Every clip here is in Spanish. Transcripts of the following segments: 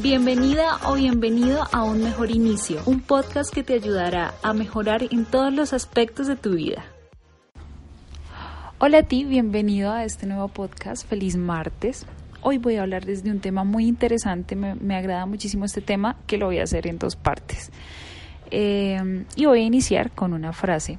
Bienvenida o bienvenido a Un Mejor Inicio, un podcast que te ayudará a mejorar en todos los aspectos de tu vida. Hola a ti, bienvenido a este nuevo podcast. Feliz martes. Hoy voy a hablar desde un tema muy interesante, me, agrada muchísimo este tema que lo voy a hacer en dos partes. Eh, y voy a iniciar con una frase.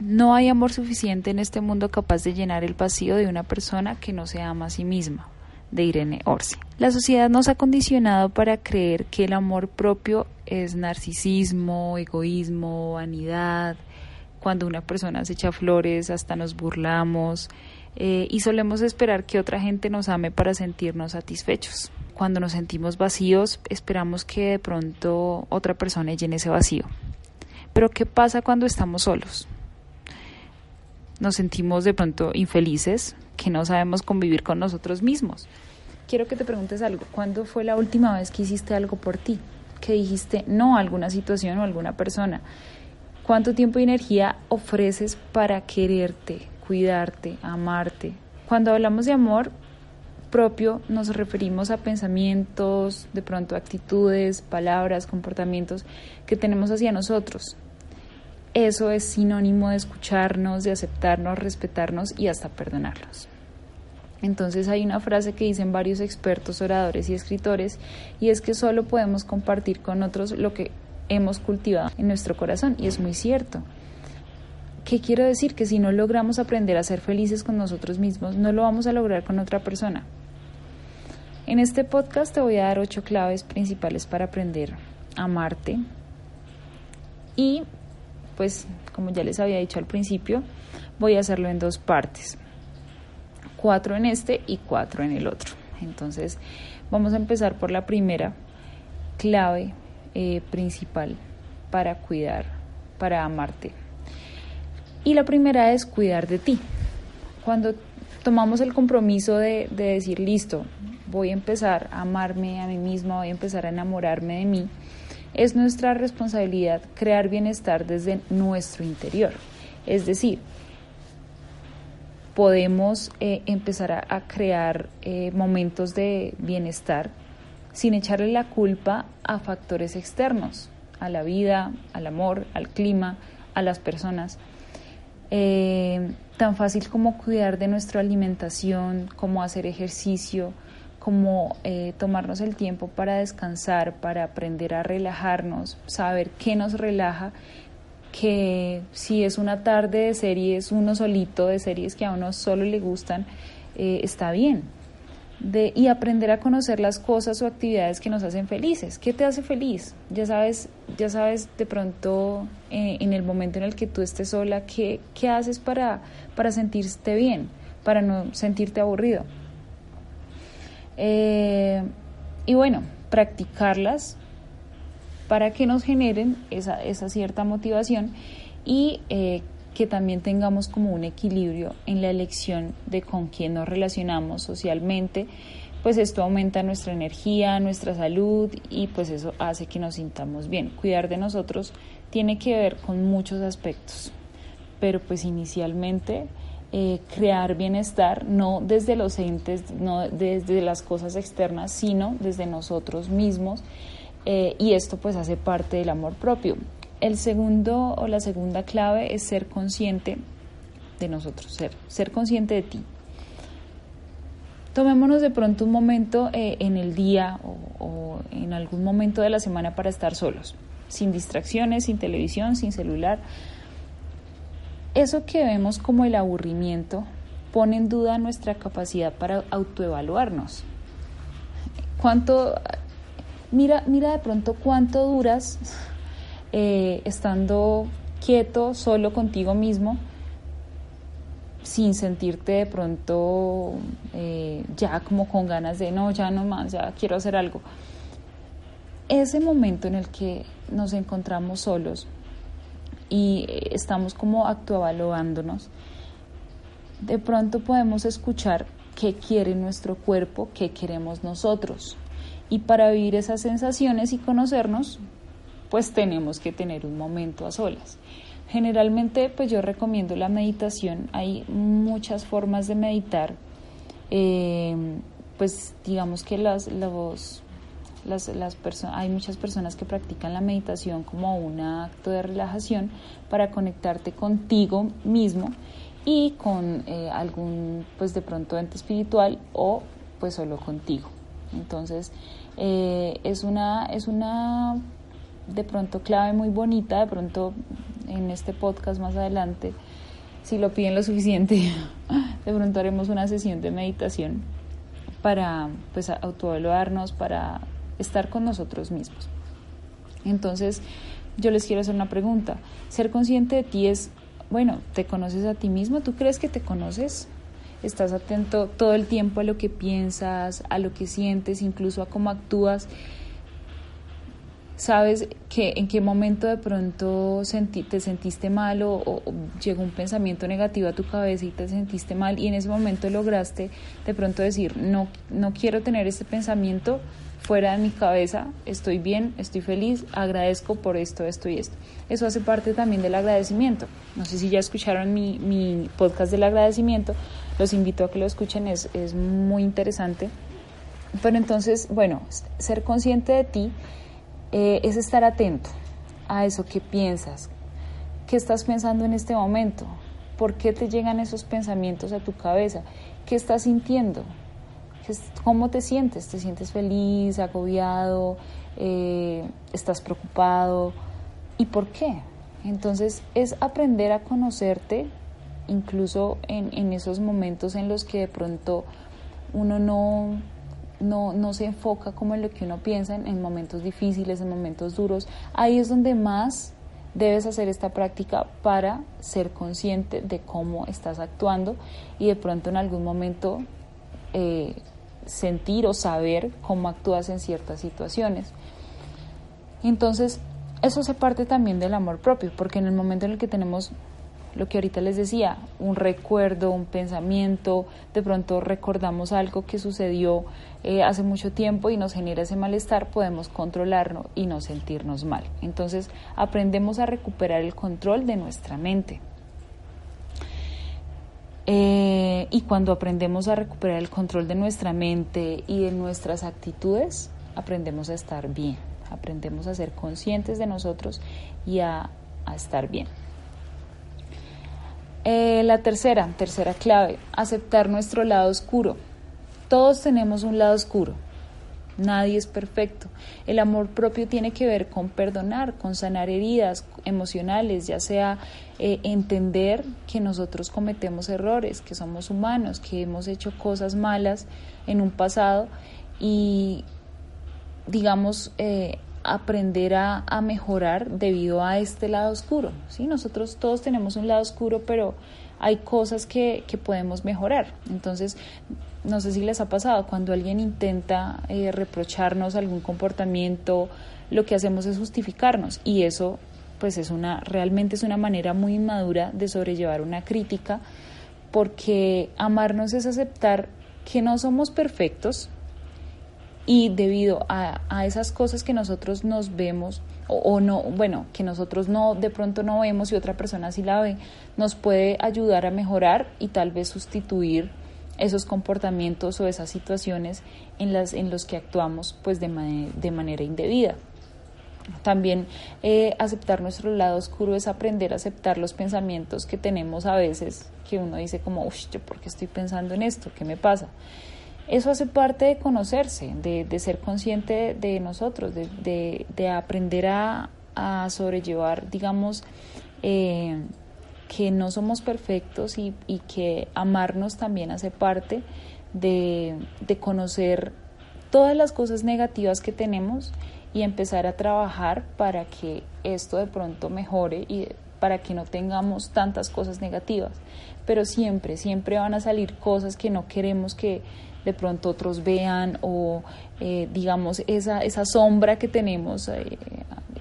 No hay amor suficiente en este mundo capaz de llenar el vacío de una persona que no se ama a sí misma de Irene Orsi. La sociedad nos ha condicionado para creer que el amor propio es narcisismo, egoísmo, vanidad. Cuando una persona se echa flores, hasta nos burlamos eh, y solemos esperar que otra gente nos ame para sentirnos satisfechos. Cuando nos sentimos vacíos, esperamos que de pronto otra persona llene ese vacío. Pero ¿qué pasa cuando estamos solos? Nos sentimos de pronto infelices, que no sabemos convivir con nosotros mismos. Quiero que te preguntes algo. ¿Cuándo fue la última vez que hiciste algo por ti? Que dijiste no a alguna situación o alguna persona. ¿Cuánto tiempo y energía ofreces para quererte, cuidarte, amarte? Cuando hablamos de amor propio nos referimos a pensamientos, de pronto actitudes, palabras, comportamientos que tenemos hacia nosotros. Eso es sinónimo de escucharnos, de aceptarnos, respetarnos y hasta perdonarlos. Entonces hay una frase que dicen varios expertos, oradores y escritores, y es que solo podemos compartir con otros lo que hemos cultivado en nuestro corazón, y es muy cierto. ¿Qué quiero decir? Que si no logramos aprender a ser felices con nosotros mismos, no lo vamos a lograr con otra persona. En este podcast te voy a dar ocho claves principales para aprender a amarte. Y, pues, como ya les había dicho al principio, voy a hacerlo en dos partes cuatro en este y cuatro en el otro. Entonces vamos a empezar por la primera clave eh, principal para cuidar, para amarte. Y la primera es cuidar de ti. Cuando tomamos el compromiso de, de decir, listo, voy a empezar a amarme a mí misma, voy a empezar a enamorarme de mí, es nuestra responsabilidad crear bienestar desde nuestro interior. Es decir, podemos eh, empezar a, crear eh, momentos de bienestar sin echarle la culpa a factores externos, a la vida, al amor, al clima, a las personas. Eh, tan fácil como cuidar de nuestra alimentación, como hacer ejercicio, como tomarnos el tiempo para descansar, para aprender a relajarnos, saber qué nos relaja que si es una tarde de series, uno solito de series que a uno solo le gustan, eh, está bien. De, y aprender a conocer las cosas o actividades que nos hacen felices. ¿Qué te hace feliz? Ya sabes, ya sabes de pronto eh, en el momento en el que tú estés sola, ¿qué, qué haces para, para sentirte bien, para no sentirte aburrido? Eh, y bueno, practicarlas para que nos generen esa, esa cierta motivación y eh, que también tengamos como un equilibrio en la elección de con quién nos relacionamos socialmente, pues esto aumenta nuestra energía, nuestra salud y pues eso hace que nos sintamos bien. Cuidar de nosotros tiene que ver con muchos aspectos, pero pues inicialmente eh, crear bienestar no desde los entes, no desde las cosas externas, sino desde nosotros mismos eh, y esto pues hace parte del amor propio. El segundo o la segunda clave es ser consciente de nosotros, ser, ser consciente de ti. Tomémonos de pronto un momento eh, en el día o, o en algún momento de la semana para estar solos, sin distracciones, sin televisión, sin celular. Eso que vemos como el aburrimiento pone en duda nuestra capacidad para autoevaluarnos. ¿Cuánto Mira, mira de pronto cuánto duras eh, estando quieto, solo contigo mismo, sin sentirte de pronto eh, ya como con ganas de no, ya no más, ya quiero hacer algo. Ese momento en el que nos encontramos solos y estamos como actuavalorándonos, de pronto podemos escuchar qué quiere nuestro cuerpo, qué queremos nosotros. Y para vivir esas sensaciones y conocernos, pues tenemos que tener un momento a solas. Generalmente, pues yo recomiendo la meditación. Hay muchas formas de meditar. Eh, pues digamos que las, las, las personas, hay muchas personas que practican la meditación como un acto de relajación para conectarte contigo mismo y con eh, algún, pues de pronto ente espiritual o pues solo contigo. Entonces, eh, es una, es una de pronto clave muy bonita, de pronto en este podcast más adelante, si lo piden lo suficiente, de pronto haremos una sesión de meditación para pues autoevaluarnos, para estar con nosotros mismos. Entonces, yo les quiero hacer una pregunta. Ser consciente de ti es, bueno, ¿te conoces a ti mismo? ¿Tú crees que te conoces? ¿Estás atento todo el tiempo a lo que piensas, a lo que sientes, incluso a cómo actúas? Sabes que en qué momento de pronto te sentiste mal o, llegó un pensamiento negativo a tu cabeza y te sentiste mal y en ese momento lograste de pronto decir, no, no quiero tener este pensamiento fuera de mi cabeza, estoy bien, estoy feliz, agradezco por esto, esto y esto. Eso hace parte también del agradecimiento. No sé si ya escucharon mi, mi podcast del agradecimiento, los invito a que lo escuchen, es, es muy interesante. Pero entonces, bueno, ser consciente de ti eh, es estar atento a eso que piensas, qué estás pensando en este momento, por qué te llegan esos pensamientos a tu cabeza, qué estás sintiendo, cómo te sientes, te sientes feliz, agobiado, eh, estás preocupado y por qué. Entonces es aprender a conocerte incluso en esos momentos en los que de pronto uno no, no, no se enfoca como en lo que uno piensa en, momentos difíciles, en momentos duros. Ahí es donde más debes hacer esta práctica para ser consciente de cómo estás actuando y de pronto en algún momento eh, sentir o saber cómo actúas en ciertas situaciones. Entonces, eso hace parte también del amor propio, porque en el momento en el que tenemos lo que ahorita les decía, un recuerdo, un pensamiento, de pronto recordamos algo que sucedió eh, hace mucho tiempo y nos genera ese malestar, podemos controlarlo y no sentirnos mal. Entonces aprendemos a recuperar el control de nuestra mente. Eh, y cuando aprendemos a recuperar el control de nuestra mente y de nuestras actitudes, aprendemos a estar bien, aprendemos a ser conscientes de nosotros y a estar bien. Eh, la tercera, tercera clave, aceptar nuestro lado oscuro. Todos tenemos un lado oscuro. Nadie es perfecto. El amor propio tiene que ver con perdonar, con sanar heridas emocionales, ya sea eh, entender que nosotros cometemos errores, que somos humanos, que hemos hecho cosas malas en un pasado y, digamos, eh, aprender a, mejorar debido a este lado oscuro. ¿sí? Nosotros todos tenemos un lado oscuro, pero hay cosas que, podemos mejorar. Entonces, no sé si les ha pasado, cuando alguien intenta eh, reprocharnos algún comportamiento, lo que hacemos es justificarnos y eso pues es una realmente es una manera muy inmadura de sobrellevar una crítica porque amarnos es aceptar que no somos perfectos, y debido a, a, esas cosas que nosotros nos vemos o, no, bueno, que nosotros no de pronto no vemos y otra persona sí la ve, nos puede ayudar a mejorar y tal vez sustituir esos comportamientos o esas situaciones en las en los que actuamos pues de, de manera indebida. También eh, aceptar nuestro lado oscuro es aprender a aceptar los pensamientos que tenemos a veces, que uno dice como, uff, ¿yo por qué estoy pensando en esto? ¿Qué me pasa? Eso hace parte de conocerse, de, ser consciente de nosotros, de, aprender a, sobrellevar, digamos, eh, que no somos perfectos y, que amarnos también hace parte de, conocer todas las cosas negativas que tenemos y empezar a trabajar para que esto de pronto mejore y para que no tengamos tantas cosas negativas. Pero siempre, siempre van a salir cosas que no queremos que de pronto otros vean o eh, digamos esa, esa sombra que tenemos eh,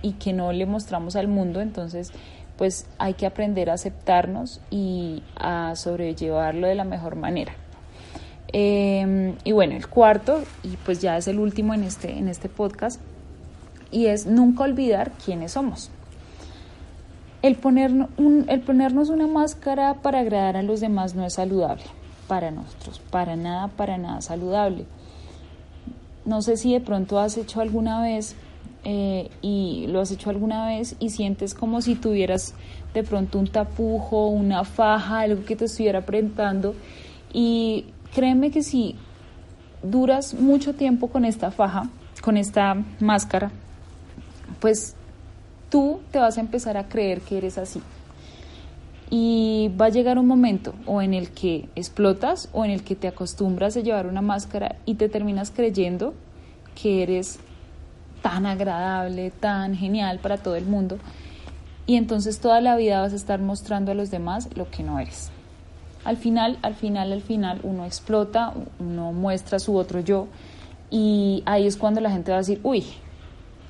y que no le mostramos al mundo. Entonces, pues hay que aprender a aceptarnos y a sobrellevarlo de la mejor manera. Em, y bueno, el cuarto, y pues ya es el último en este, en este podcast, y es nunca olvidar quiénes somos. El, poner el ponernos una máscara para agradar a los demás no es saludable para nosotros, para nada, para nada saludable. No sé si de pronto has hecho alguna vez eh, y lo has hecho alguna vez y sientes como si tuvieras de pronto un tapujo, una faja, algo que te estuviera apretando y créeme que si duras mucho tiempo con esta faja, con esta máscara, pues tú te vas a empezar a creer que eres así. Y va a llegar un momento o en el que explotas o en el que te acostumbras a llevar una máscara y te terminas creyendo que eres tan agradable, tan genial para todo el mundo. Y entonces toda la vida vas a estar mostrando a los demás lo que no eres. Al final, al final, al final, uno explota, uno muestra su otro yo y ahí es cuando la gente va a decir, uy,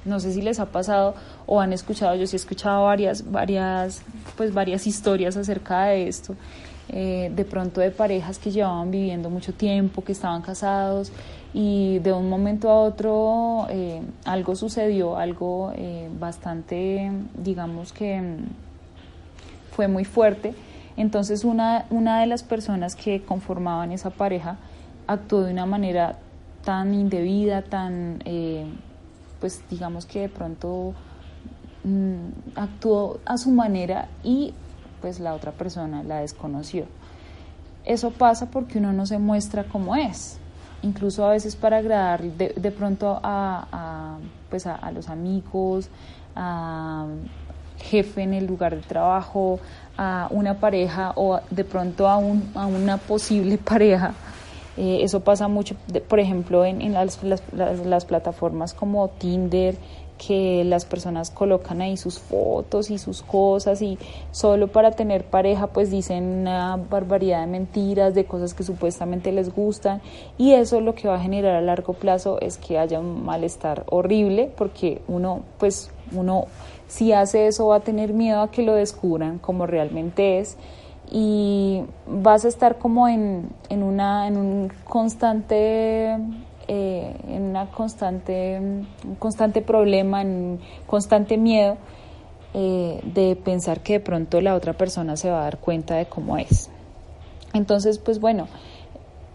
no sé si les ha pasado o han escuchado, yo sí he escuchado varias, varias, pues varias historias acerca de esto, eh, de pronto de parejas que llevaban viviendo mucho tiempo, que estaban casados y de un momento a otro eh, algo sucedió, algo eh, bastante, digamos que mm, fue muy fuerte. Entonces una, una de las personas que conformaban esa pareja actuó de una manera tan indebida, tan, pues digamos que de pronto mm, actuó a su manera y pues la otra persona la desconoció. Eso pasa porque uno no se muestra como es, incluso a veces para agradar de, pronto a, pues a los amigos, a jefe en el lugar de trabajo, a una pareja o de pronto a, un, a una posible pareja. Eh, eso pasa mucho, por ejemplo, en, en las, las, las, plataformas como Tinder, que las personas colocan ahí sus fotos y sus cosas y solo para tener pareja pues dicen una barbaridad de mentiras, de cosas que supuestamente les gustan. Y eso lo que va a generar a largo plazo es que haya un malestar horrible porque uno pues uno si hace eso va a tener miedo a que lo descubran como realmente es y vas a estar como en, en, una, en un constante eh, en una constante, un constante problema, en un constante miedo eh, de pensar que de pronto la otra persona se va a dar cuenta de cómo es. Entonces, pues bueno,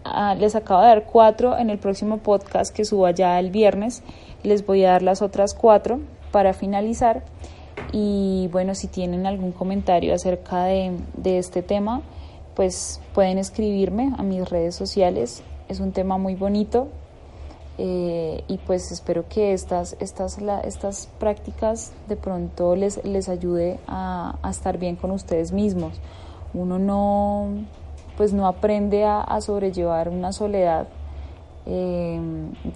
ah, les acabo de dar cuatro en el próximo podcast que suba ya el viernes. Les voy a dar las otras cuatro para finalizar. Y bueno, si tienen algún comentario acerca de, este tema, pues pueden escribirme a mis redes sociales. Es un tema muy bonito, eh, y pues espero que estas, estas, estas prácticas de pronto les, les ayude a, estar bien con ustedes mismos. Uno no, pues no aprende a, sobrellevar una soledad eh,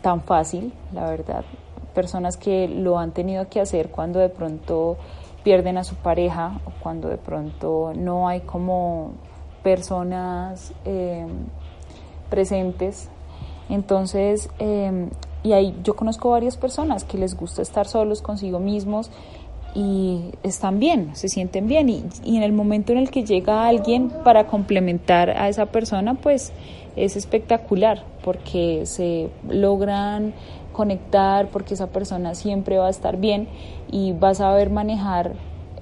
tan fácil, la verdad personas que lo han tenido que hacer cuando de pronto pierden a su pareja o cuando de pronto no hay como personas eh, presentes. Entonces, eh, y ahí yo conozco varias personas que les gusta estar solos consigo mismos y están bien, se sienten bien y, y, en el momento en el que llega alguien para complementar a esa persona, pues es espectacular porque se logran conectar porque esa persona siempre va a estar bien y va a saber manejar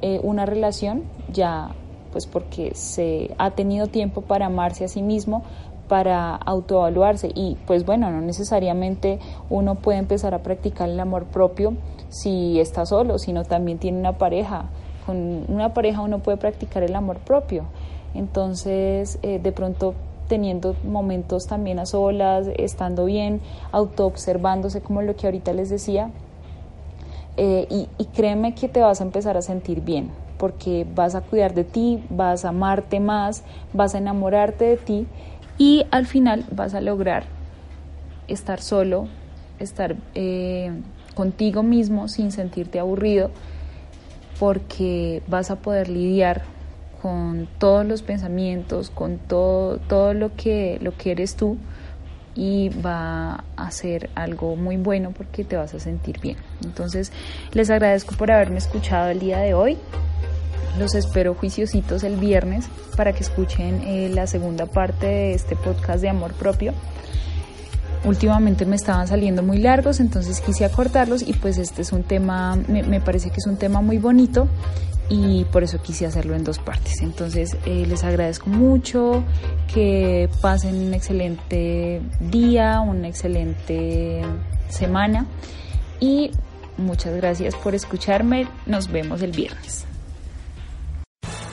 eh, una relación ya pues porque se ha tenido tiempo para amarse a sí mismo, para autoevaluarse y pues bueno, no necesariamente uno puede empezar a practicar el amor propio si está solo, sino también tiene una pareja. Con una pareja uno puede practicar el amor propio. Entonces, eh, de pronto teniendo momentos también a solas, estando bien, autoobservándose como lo que ahorita les decía. Eh, y, créeme que te vas a empezar a sentir bien, porque vas a cuidar de ti, vas a amarte más, vas a enamorarte de ti y al final vas a lograr estar solo, estar eh, contigo mismo sin sentirte aburrido porque vas a poder lidiar con todos los pensamientos, con todo, todo lo que, lo que eres tú y va a ser algo muy bueno porque te vas a sentir bien. Entonces, les agradezco por haberme escuchado el día de hoy. Los espero juiciositos el viernes para que escuchen eh, la segunda parte de este podcast de amor propio. Últimamente me estaban saliendo muy largos, entonces quise acortarlos y pues este es un tema, me, me parece que es un tema muy bonito y por eso quise hacerlo en dos partes. Entonces eh, les agradezco mucho, que pasen un excelente día, una excelente semana y muchas gracias por escucharme. Nos vemos el viernes.